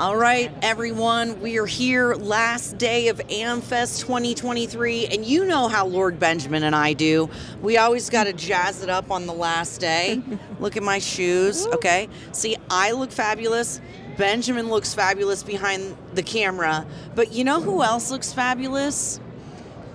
All right, everyone, we are here last day of AmFest 2023, and you know how Lord Benjamin and I do. We always got to jazz it up on the last day. look at my shoes, okay? See, I look fabulous. Benjamin looks fabulous behind the camera, but you know who else looks fabulous?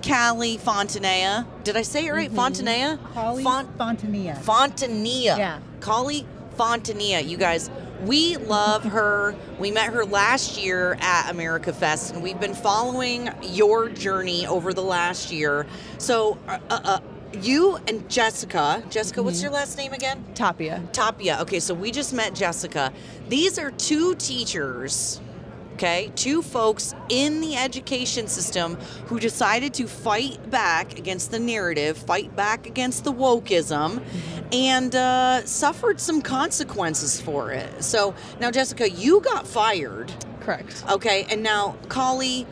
Callie Fontanea. Did I say it right? Mm-hmm. Fontanea? Holly Font- Fontanilla. Fontanilla. Yeah. Collie Fontanilla. You guys, we love her. We met her last year at America Fest, and we've been following your journey over the last year. So, uh, uh, you and Jessica, Jessica, what's your last name again? Tapia. Tapia. Okay, so we just met Jessica. These are two teachers, okay, two folks in the education system who decided to fight back against the narrative, fight back against the wokeism, and uh, suffered some consequences for it. So now, Jessica, you got fired, Correct. okay, and now, Collie,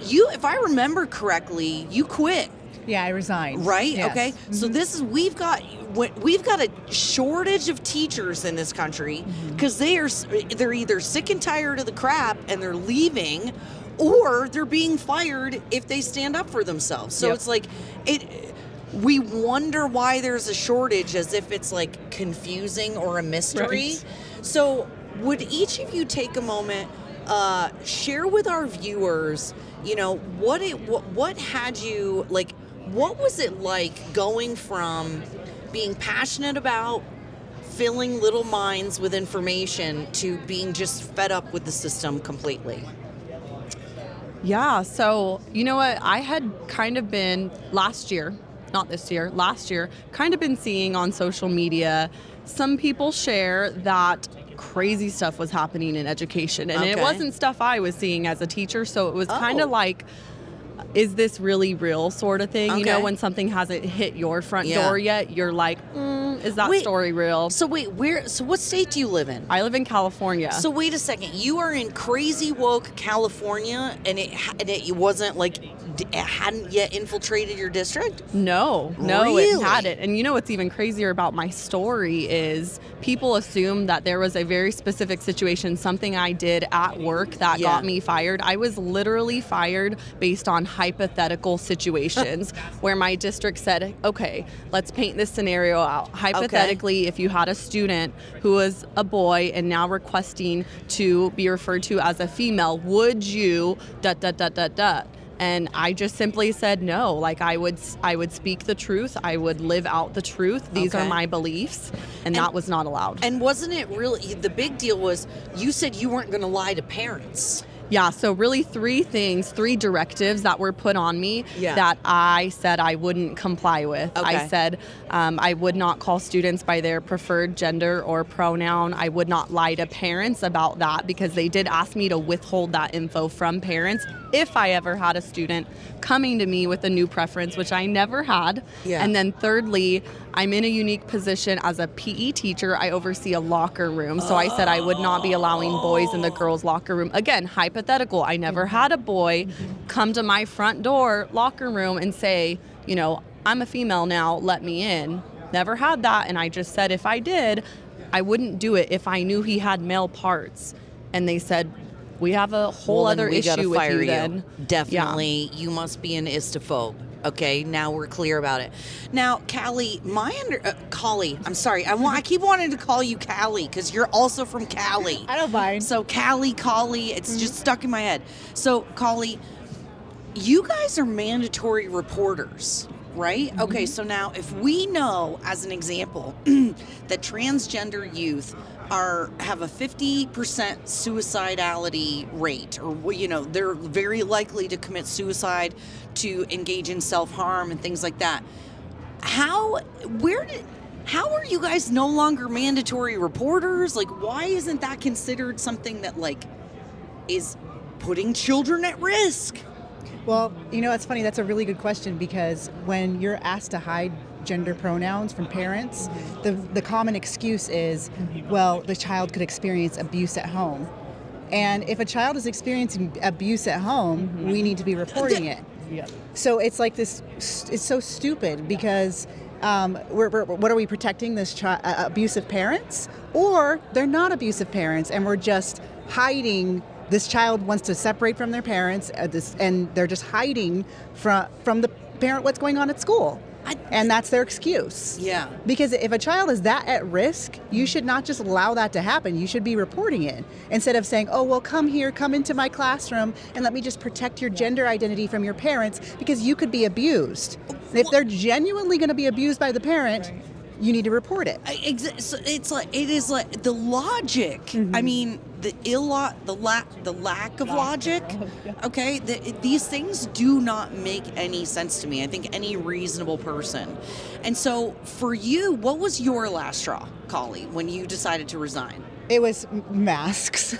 you, if I remember correctly, you quit. Yeah, I resigned. Right. Yes. Okay. So this is we've got we've got a shortage of teachers in this country because they are they're either sick and tired of the crap and they're leaving, or they're being fired if they stand up for themselves. So Yep. it's like it. We wonder why there's a shortage, as if it's like confusing or a mystery. Right. So, would each of you take a moment, uh, share with our viewers, you know, what it what, what had you like? What was it like going from being passionate about filling little minds with information to being just fed up with the system completely? Yeah. So, you know what? I had kind of been last year, not this year, last year, kind of been seeing on social media some people share that crazy stuff was happening in education. And it wasn't stuff I was seeing as a teacher. So it was kind Oh. of like, is this really real sort of thing? You know, when something hasn't hit your front Yeah. door yet, you're like, mm, is that Wait, story real? So wait, where? So what state do you live in? I live in California. So wait a second. You are in crazy woke California, and it and it wasn't like it hadn't yet infiltrated your district. No, no, Really? it hadn't. And you know what's even crazier about my story is people assume that there was a very specific situation, something I did at work that Yeah. got me fired. I was literally fired based on hypothetical situations where my district said, okay, let's paint this scenario out. Hypothetically, if you had a student who was a boy and now requesting to be referred to as a female, would you dot dot dot dot dot? and I just simply said no. Like I would, I would speak the truth. I would live out the truth. These Okay. are my beliefs, and, that was not allowed. And wasn't it really the big deal? Was you said you weren't going to lie to parents? Yeah, so really three things, three directives that were put on me Yeah. that I said I wouldn't comply with. Okay. I said um, I would not call students by their preferred gender or pronoun. I would not lie to parents about that because they did ask me to withhold that info from parents if I ever had a student coming to me with a new preference, which I never had. Yeah. And then thirdly, I'm in a unique position as a PE teacher. I oversee a locker room. So I said I would not be allowing boys in the girls' locker room. Again, hypothetical. I never mm-hmm. had a boy come to my front door locker room and say, you know, I'm a female now, let me in. Never had that. And I just said if I did, I wouldn't do it if I knew he had male parts. And they said, we have a whole Well, other issue with you you. then. Yeah. Definitely, you must be an istophobe. Okay, now we're clear about it. Now, Callie, my under uh, Callie, I'm sorry, I want I keep wanting to call you Callie because you're also from Cali. I don't mind. So Callie, Callie, it's just stuck in my head. So Callie, you guys are mandatory reporters, right? Okay, so now if we know, as an example, that transgender youth are have a 50% suicidality rate or you know they're very likely to commit suicide to engage in self-harm and things like that how where did how are you guys no longer mandatory reporters like why isn't that considered something that like is putting children at risk Well, you know, it's funny. That's a really good question because when you're asked to hide gender pronouns from parents, the, the common excuse is, well, the child could experience abuse at home. And if a child is experiencing abuse at home, we need to be reporting it. Yep. So it's like this, it's so stupid because um, we're, we're, what are we protecting this chi- uh, abusive parents? Or they're not abusive parents and we're just hiding. This child wants to separate from their parents, uh, this, and they're just hiding from from the parent what's going on at school, I- and that's their excuse. Yeah. Because if a child is that at risk, you should not just allow that to happen. You should be reporting it instead of saying, "Oh, well, come here, come into my classroom, and let me just protect your gender identity from your parents because you could be abused." If they're genuinely going to be abused by the parent, you need to report it. I- so it's like it is like the logic. I mm-hmm. mean, the illo- the lack, the lack of logic. Okay, the, these things do not make any sense to me. I think any reasonable person. And so, for you, what was your last straw, Collie, when you decided to resign? It was masks.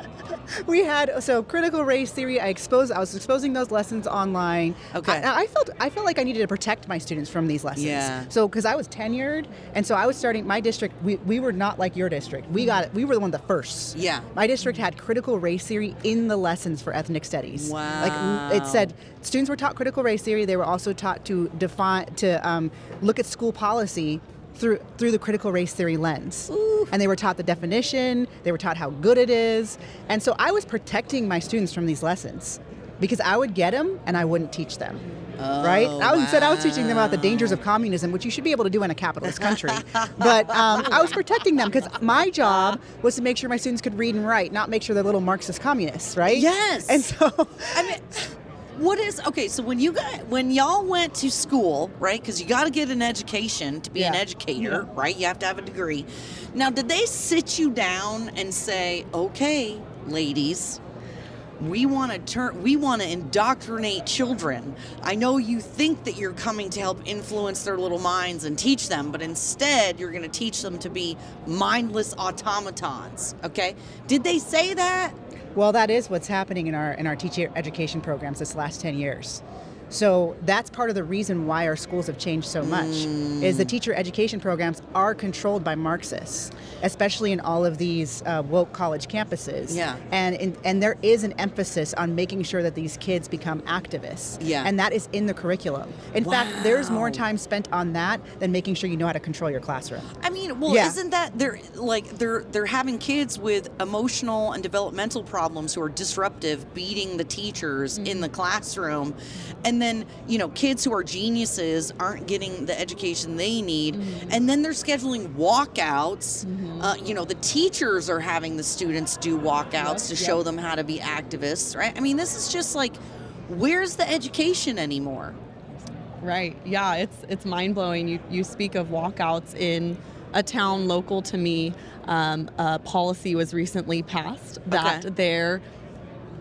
we had so critical race theory. I exposed. I was exposing those lessons online. Okay. I, I felt. I felt like I needed to protect my students from these lessons. Yeah. So because I was tenured, and so I was starting my district. We, we were not like your district. We got. We were one of the first. Yeah. My district had critical race theory in the lessons for ethnic studies. Wow. Like it said, students were taught critical race theory. They were also taught to define to um, look at school policy through through the critical race theory lens. And they were taught the definition. They were taught how good it is. And so I was protecting my students from these lessons because I would get them and I wouldn't teach them. right? I was, instead, I was teaching them about the dangers of communism, which you should be able to do in a capitalist country. but um, I was protecting them because my job was to make sure my students could read and write, not make sure they're little Marxist communists, right? Yes. And so I mean, what is okay? So when you got when y'all went to school, right? Because you got to get an education to be an Yeah. educator, mm-hmm. right? You have to have a degree. Now, did they sit you down and say, "Okay, ladies"? We want to turn. We want to indoctrinate children. I know you think that you're coming to help influence their little minds and teach them, but instead you're going to teach them to be mindless automatons. Okay? Did they say that? Well, that is what's happening in our in our teacher education programs this last 10 years. So that's part of the reason why our schools have changed so much is the teacher education programs are controlled by Marxists, especially in all of these uh, woke college campuses. Yeah. And in, and there is an emphasis on making sure that these kids become activists. Yeah. And that is in the curriculum. In fact, there's more time spent on that than making sure you know how to control your classroom. I mean, well, Yeah. isn't that they're like they're they're having kids with emotional and developmental problems who are disruptive, beating the teachers in the classroom, and then you know kids who are geniuses aren't getting the education they need, and then they're scheduling walkouts. Uh, you know, the teachers are having the students do walkouts to show them how to be activists, right? I mean, this is just like, where's the education anymore? Right. Yeah, it's it's mind blowing. You you speak of walkouts in a town local to me. Um, a policy was recently passed that Okay. there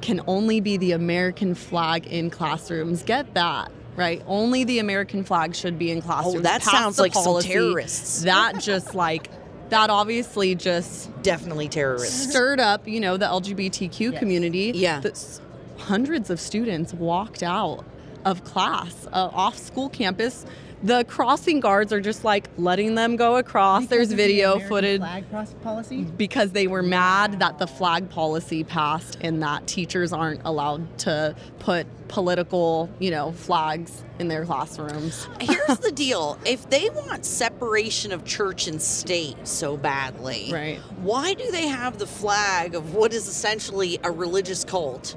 can only be the American flag in classrooms. Get that. Right, only the American flag should be in classrooms. Oh, that Pass sounds like some terrorists. That just like that obviously just Definitely terrorists. stirred up, you know, the LGBTQ community. Yeah. The s- hundreds of students walked out of class uh, off school campus. The crossing guards are just like letting them go across. There's video footage Flag cross policy. because they were mad that the flag policy passed and that teachers aren't allowed to put political, you know, flags in their classrooms. Here's the deal. If they want separation of church and state so badly, Right. why do they have the flag of what is essentially a religious cult?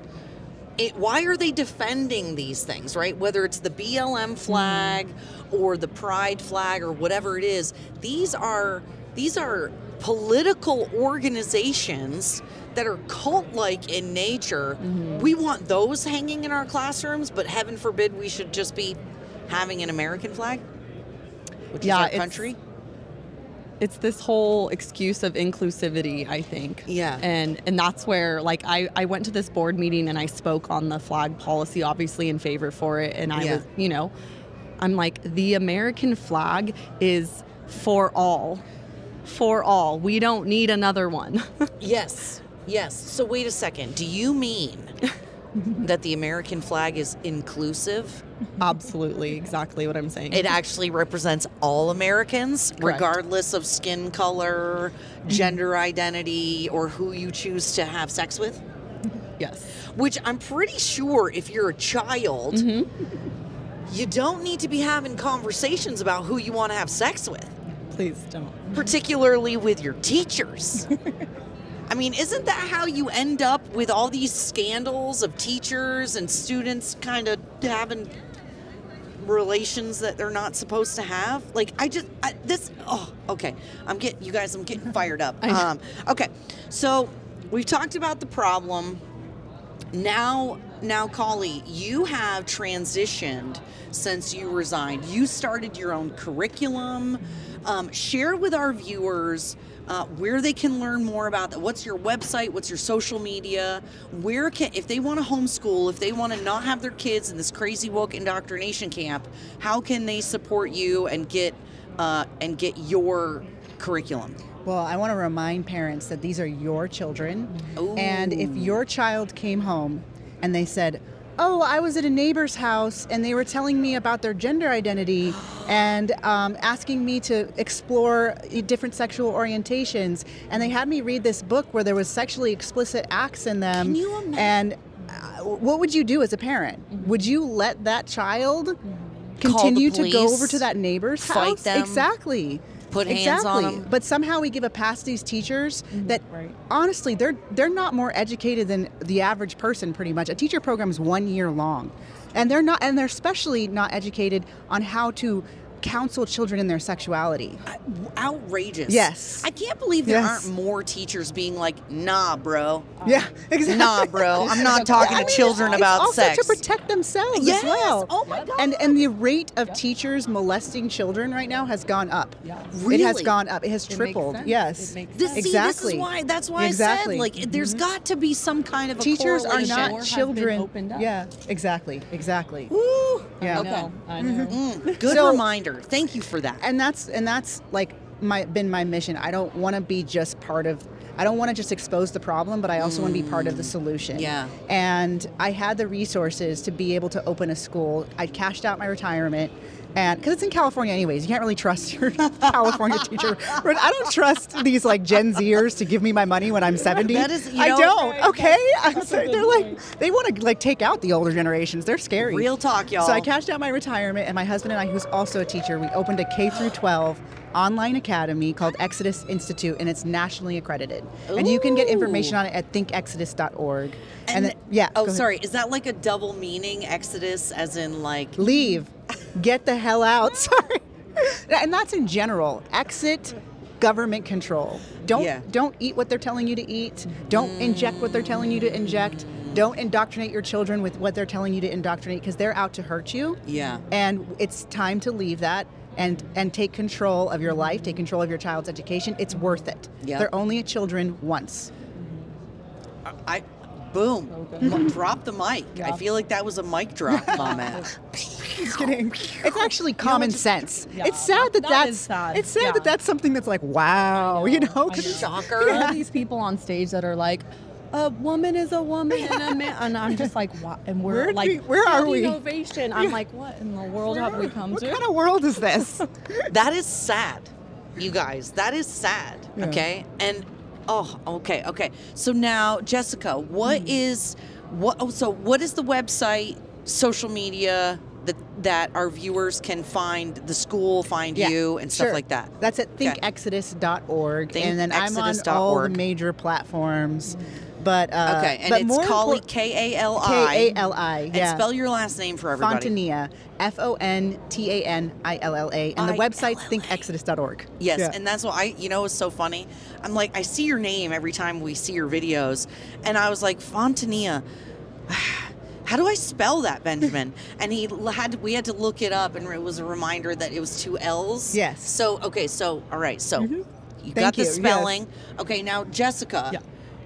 It, why are they defending these things, right? Whether it's the BLM flag mm-hmm. or the pride flag or whatever it is, these are these are political organizations that are cult-like in nature. Mm-hmm. We want those hanging in our classrooms, but heaven forbid we should just be having an American flag, which Yeah, is our country. It's this whole excuse of inclusivity i think Yeah. and and that's where like i i went to this board meeting and i spoke on the flag policy obviously in favor for it and i Yeah. was you know i'm like the american flag is for all for all we don't need another one Yes, yes. So wait a second. Do you mean that the American flag is inclusive? absolutely exactly what i'm saying It actually represents all Americans, Correct. regardless of skin color, mm-hmm. gender identity, or who you choose to have sex with? yes Which I'm pretty sure if you're a child, mm-hmm. you don't need to be having conversations about who you want to have sex with, please don't particularly with your teachers. I mean, isn't that how you end up with all these scandals of teachers and students kind of having relations that they're not supposed to have? Like, I just I, this. Oh, okay. I'm getting you guys. I'm getting fired up. Um, okay, so we've talked about the problem. Now, now, Collie, you have transitioned since you resigned. You started your own curriculum. Um, share with our viewers uh, where they can learn more about that. What's your website? What's your social media? Where can, if they want to homeschool, if they want to not have their kids in this crazy woke indoctrination camp, how can they support you and get uh, and get your curriculum? Well, I want to remind parents that these are your children. And if your child came home and they said, Oh, I was at a neighbor's house and they were telling me about their gender identity and um, asking me to explore different sexual orientations. And they had me read this book where there was sexually explicit acts in them. Can you imagine? And uh, what would you do as a parent? Would you let that child the continue to go over to that neighbor's fight house? them, Exactly. Put hands exactly. on 'em. But somehow we give a pass to these teachers mm-hmm. that Right. honestly they're they're not more educated than the average person pretty much. A teacher program is 1 year long. And they're not and they're especially not educated on how to counsel children in their sexuality. Outrageous. Yes. I can't believe there Yes. aren't more teachers being like, nah, bro. Yeah, exactly. Nah, bro. I'm not talking I to mean, children it's about also sex. to protect themselves Yes. as well. Oh my God. And and the rate of teachers molesting children right now has gone up. Yeah. It has gone up. It has It tripled. sense. Yes. It This, sense. See, Exactly. this is why. That's why Exactly. I said, like, there's got to be some kind of a Teachers are not Door has been children. Yeah, exactly, exactly. Woo. Yeah. I. I know. Mm, good So- reminder. Thank you for that. and that's and that's like my been my mission. I don't want to be just part of. I don't want to just expose the problem, but I also want to be part of the mm. solution. Yeah. And I had the resources to be able to open a school. I cashed out my retirement. And because it's in California, anyways, you can't really trust your California teacher. I don't trust these like Gen Zers to give me my money when I'm 70. That is- you I know- don't. Right, Okay, I'm sorry. They're like they want to like take out the older generations. They're scary. Real talk, y'all. So I cashed out my retirement, and my husband and I, who's also a teacher, we opened a K through 12 online academy called Exodus Institute, and it's nationally accredited. And you can get information on it at thinkexodus.org. And then- yeah. Oh, sorry. Is that like a double meaning Exodus, as in like? Leave. Get the hell out. Sorry. And that's in general. Exit government control. Don't Yeah. don't eat what they're telling you to eat. Don't inject what they're telling you to inject. Don't indoctrinate your children with what they're telling you to indoctrinate because they're out to hurt you. Yeah. and it's time to leave that and and take control of your life take control of your child's education it's worth it Yeah. they're only children once I. Boom. Okay. Drop the mic. I feel like that was a mic drop comment. Just kidding. it's actually common sense Yeah, it's sad that, that that's sad. it's sad Yeah. that that's something that's like wow you know I 'cause it's- Shocker. All these people on stage that are like, a woman is a woman and a man, and I'm just like, what? And we're Where do like, we- where are we? Ovation. I'm like, what in the world have we come what to? What kind of world is this That is sad, you guys. That is sad. Yeah. Okay. And oh, okay, okay. So now, Jessica, what hmm. is what? Oh, so what is the website, social media that that our viewers can find the school, find Yeah, you, and stuff sure. like that? That's at Okay. thinkexodus.org. and then I'm on all the major platforms. Hmm. But uh, Okay, and but it's Kali K A L I. K A L I. And Yeah. spell your last name for everybody. Fontanilla, F O N T A N I L L A, and the website's thinkexodus.org. Yes, Yeah. and that's what I, you know, it's so funny. I'm like, I see your name every time we see your videos, and I was like, Fontania. How do I spell that, Benjamin? and he had we had to look it up, and it was a reminder that it was two L's. Yes. So okay, so all right, so you Thank got the you, yes. spelling. Okay, now Jessica. Yeah.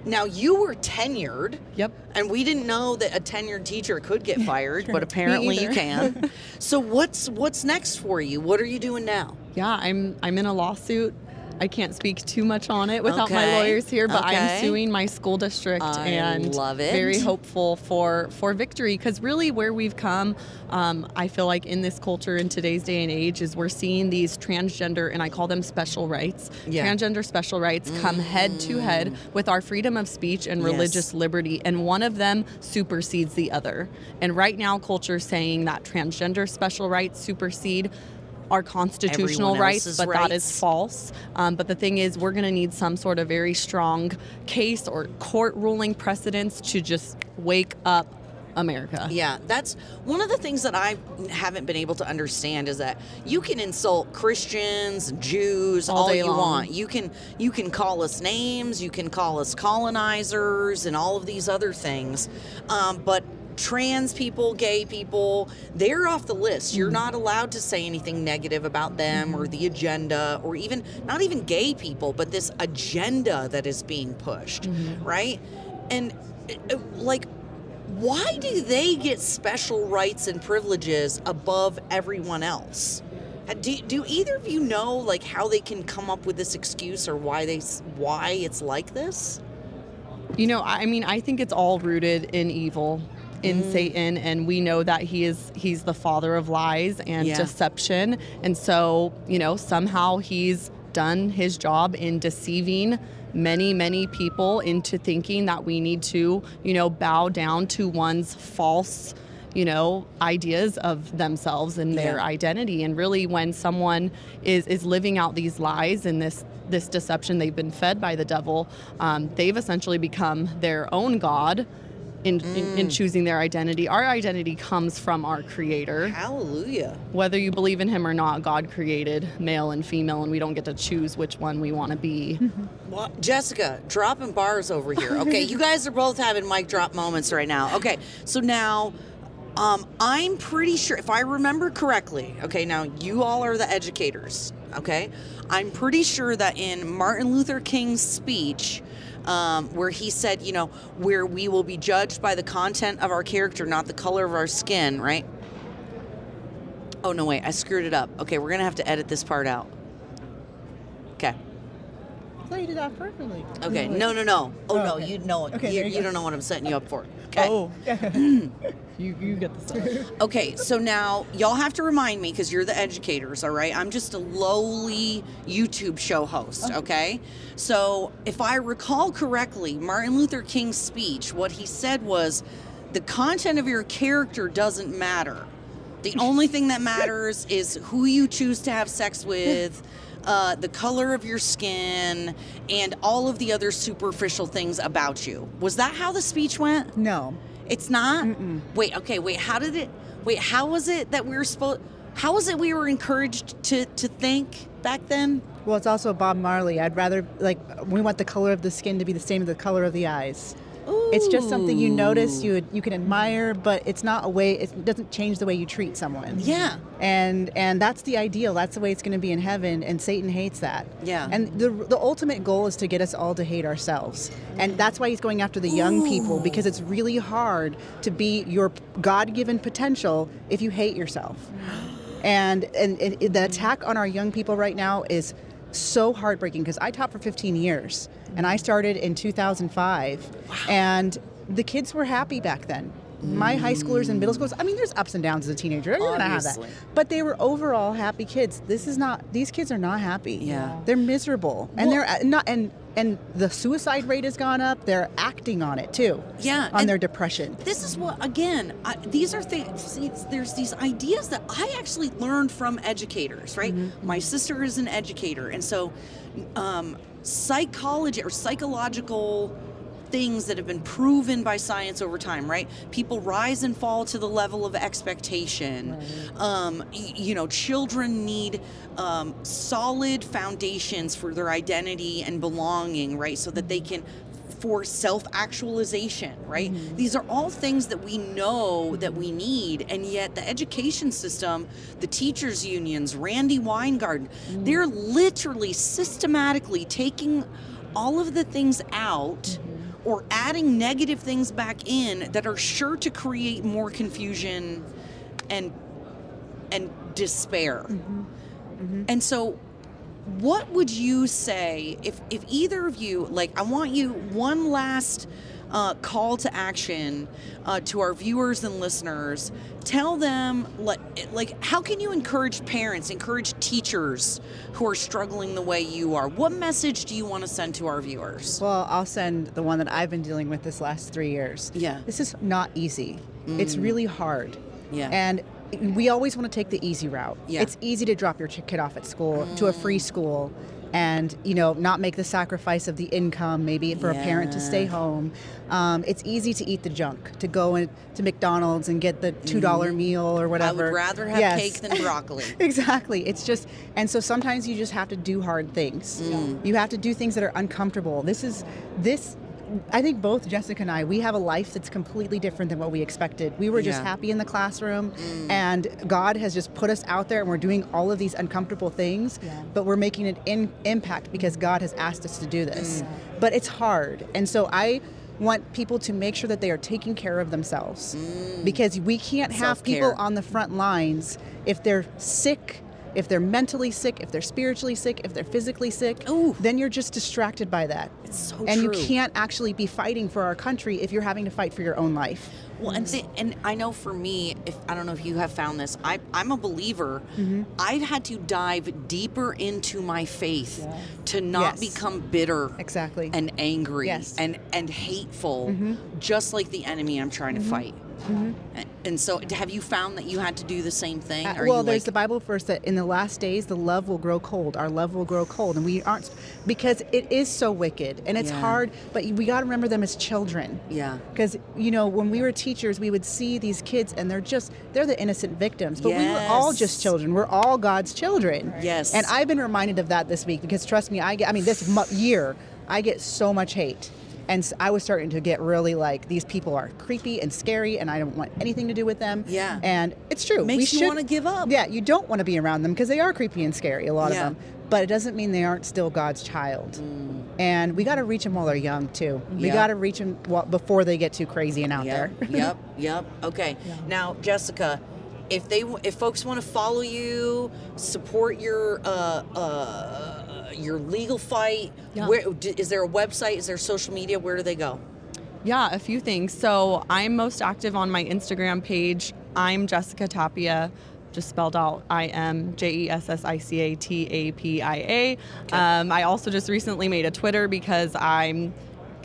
Now you were tenured. Yep. And we didn't know that a tenured teacher could get fired, but apparently you can. so what's what's next for you? What are you doing now? Yeah, I'm I'm in a lawsuit. I can't speak too much on it without my lawyers here, but okay. I'm suing my school district I and love it. very hopeful for for victory because really where we've come, um, I feel like in this culture in today's day and age is we're seeing these transgender and I call them special rights. Yeah. Transgender special rights come head to head with our freedom of speech and Yes. religious liberty, and one of them supersedes the other. And right now, culture is saying that transgender special rights supersede our constitutional Everyone rights, but that is false. Um, but the thing is, we're going to need some sort of very strong case or court ruling precedents to just wake up America. Yeah, that's one of the things that I haven't been able to understand is that you can insult Christians, Jews, All all, you long. want. You can you can call us names, you can call us colonizers, and all of these other things, um, but. Trans people, gay people, they're off the list. You're not allowed to say anything negative about them or the agenda, or even not even gay people, but this agenda that is being pushed, right? And uh, like, why do they get special rights and privileges above everyone else? Uh, Do, do either of you know like how they can come up with this excuse or why they why it's like this? You know, I mean, I think it's all rooted in evil, in Mm. Satan, and we know that he is he's the father of lies and Yeah. deception. And so, you know, somehow he's done his job in deceiving many, many people into thinking that we need to, you know, bow down to one's false you know ideas of themselves and their Yeah. identity and really when someone is is living out these lies and this this deception they've been fed by the devil um, they've essentially become their own god in, in, in choosing their identity our identity comes from our creator Hallelujah. whether you believe in him or not god created male and female and we don't get to choose which one we want to be Well, Jessica, dropping bars over here. Okay, you guys are both having mic drop moments right now. Okay, so now um, I'm pretty sure, if I remember correctly, okay, now you all are the educators, okay? I'm pretty sure that in Martin Luther King's speech, um, where he said, you know, where we will be judged by the content of our character, not the color of our skin, right? Oh, no, wait, I screwed it up. Okay, we're gonna have to edit this part out. Thought you did that perfectly. Okay. No, no, no. Oh, Oh, no, okay. you know. Okay, you, there you you go. don't know what I'm setting you up for. Oh. Okay. Oh. you you get the stuff Okay. So now y'all have to remind me because you're the educators. All right. I'm just a lowly YouTube show host. Okay. So if I recall correctly, Martin Luther King's speech, what he said was, the content of your character doesn't matter. The only thing that matters is who you choose to have sex with. Uh, the color of your skin and all of the other superficial things about you. Was that how the speech went? No. It's not. Wait. Okay. Wait. How did it? Wait. How was it that we were supposed? How was it we were encouraged to to think back then? Well, it's also Bob Marley. I'd rather like we want the color of the skin to be the same as the color of the eyes. It's just something you notice, you you can admire, but it's not a way. It doesn't change the way you treat someone. Yeah. and and that's the ideal. That's the way it's going to be in heaven. And Satan hates that. Yeah. And the the ultimate goal is to get us all to hate ourselves, and that's why he's going after the young people because it's really hard to be your God-given potential if you hate yourself. And and, and the attack on our young people right now is so heartbreaking because I taught for 15 years and I started in 2005 and the kids were happy back then. My high schoolers and middle schoolers, I mean, there's ups and downs as a teenager. You're going to have that. But they were overall happy kids. This is not, these kids are not happy. Yeah. They're miserable. And Well- they're not, and, and the suicide rate has gone up. They're acting on it too. Yeah, On their depression. This is what again. I, these are things. There's these ideas that I actually learned from educators. Right. My sister is an educator, and so um, psychology or psychological things that have been proven by science over time right? People rise and fall to the level of expectation. Um, you know children need um, solid foundations for their identity and belonging right? So that they can for self actualization, right? Mm-hmm. These are all things that we know that we mm-hmm. need, and yet the education system, the teachers' unions, Randi Weingarten, mm-hmm. they're literally systematically taking all of the things out or adding negative things back in that are sure to create more confusion and and despair. And so what would you say if if either of you like i want you one last uh, call to action uh, to our viewers and listeners tell them like like how can you encourage parents encourage teachers who are struggling the way you are what message do you want to send to our viewers Well, I'll send the one that I've been dealing with this last three years. Yeah. This is not easy. It's really hard. Yeah. And we always want to take the easy route. Yeah. It's easy to drop your kid off at school to a free school and you know not make the sacrifice of the income maybe for a parent to stay home um, it's easy to eat the junk to go in, to mcdonald's and get the two dollar meal or Mm-hmm. I whatever would rather have Yes. cake than broccoli. exactly it's just and so sometimes you just have to do hard things Mm. you have to do things that are uncomfortable this is this i think both jessica and i we have a life that's completely different than what we expected we were just Yeah. Mm. happy in the classroom mm. and god has just put us out there and we're doing all of these uncomfortable things Yeah. but we're making an in, impact because mm. god has asked us to do this mm. but it's hard and so i want people to make sure that they are taking care of themselves because we can't have people on the front lines if they're sick if they're mentally sick if they're spiritually sick if they're physically sick Ooh. then you're just distracted by that It's so and true. you can't actually be fighting for our country if you're having to fight for your own life Well, and th- and I know for me, if I don't know if you have found this, I I'm a believer. Mm-hmm. I've had to dive deeper into my faith to not Yes. become bitter exactly and angry Yes. Mm-hmm. and and hateful, just like the enemy I'm trying to fight. And, and so, have you found that you had to do the same thing? Uh, well, there's like, the Bible verse that in the last days the love will grow cold. Our love will grow cold, and we aren't because it is so wicked and it's Yeah. hard. But we got to remember them as children. yeah, Because you know when we were teachers, we would see these kids and they're just they're the innocent victims. But we were all just children. We're all God's children. Yes. And I've been reminded of that this week because trust me, I get. I mean, this year I get so much hate. And I was starting to get really like these people are creepy and scary, and I don't want anything to do with them. Yeah. and it's true. Makes we you should, wanna give up. Yeah, you don't want to be around them because they are creepy and scary. A lot Yeah. of them, but it doesn't mean they aren't still God's child. And we got to reach them while they're young too. We Mm. Got to reach them before they get too crazy and out yep, there. yep, yep. Okay. Now, Jessica, if they if folks want to follow you, support your uh, uh, your legal fight, Yeah. where d- is there a website? Is there social media? Where do they go? Yeah, a few things. So I'm most active on my Instagram page. I'm Jessica Tapia, just spelled out I M J E S S I C A T A P I A. Um, I also just recently made a Twitter because I'm.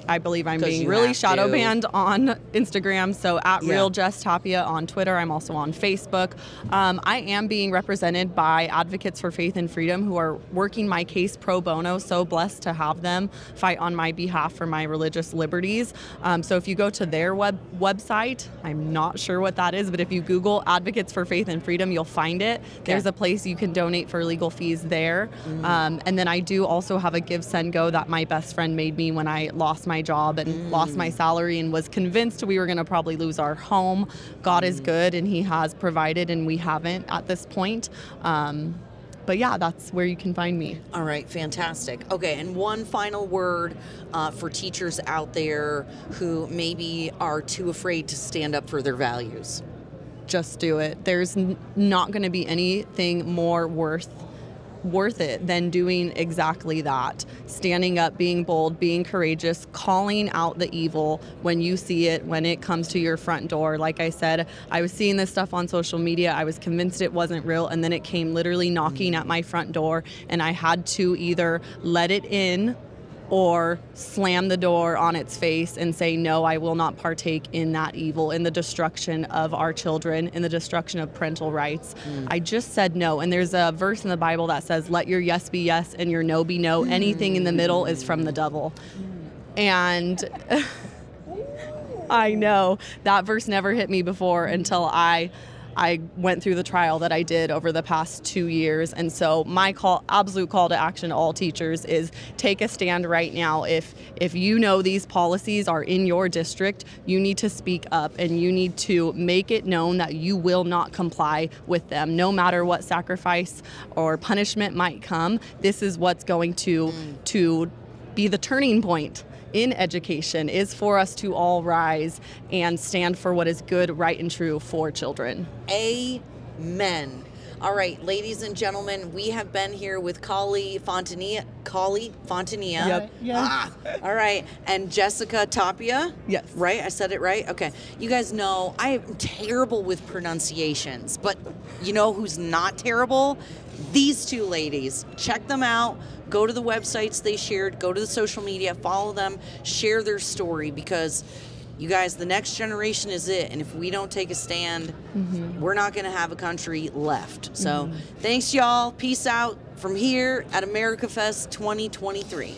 I believe I'm being really shadow to. banned on Instagram. So at Yeah. Real Jess Tapia on Twitter. I'm also on Facebook. Um, I am being represented by Advocates for Faith and Freedom who are working my case pro bono. So blessed to have them fight on my behalf for my religious liberties. Um, so if you go to their web website, I'm not sure what that is, but if you Google Advocates for Faith and Freedom, you'll find it. There's a place you can donate for legal fees there. Um, and then I do also have a Give Send Go that my best friend made me when I lost my job and lost my salary and was convinced we were going to probably lose our home. God is good and He has provided, and we haven't at this point. Um, but yeah, that's where you can find me. All right, fantastic. Okay, and one final word uh, for teachers out there who maybe are too afraid to stand up for their values. just do it. There's n- not going to be anything more worth worth it than doing exactly that. Standing up, being bold, being courageous, calling out the evil when you see it when it comes to your front door. Like I said, I was seeing this stuff on social media. I was convinced it wasn't real and then it came literally knocking at my front door and I had to either let it in or slam the door on its face and say, No, I will not partake in that evil, in the destruction of our children, in the destruction of parental rights. Mm. I just said no. And there's a verse in the Bible that says, Let your yes be yes and your no be no. Mm. Anything in the middle is from the devil. And I know that verse never hit me before until I I went through the trial that I did over the past 2 years. And so my call absolute call to action to all teachers is take a stand right now. If if you know these policies are in your district you need to speak up and you need to make it known that you will not comply with them. No matter what sacrifice or punishment might come this is what's going to to be the turning point in education is for us to all rise and stand for what is good, right, and true for children. Amen. All right, ladies and gentlemen, we have been here with Kali Fontania. Kali Fontania. Yep. Ah, all right. And Jessica Tapia. Yes. Right? I said it right? Okay. You guys know I am terrible with pronunciations, but you know who's not terrible? These two ladies. Check them out. Go to the websites they shared, go to the social media, follow them, share their story because You guys, the next generation is it. And if we don't take a stand, mm-hmm. we're not going to have a country left. So mm-hmm. thanks, y'all. Peace out from here at America Fest 2023.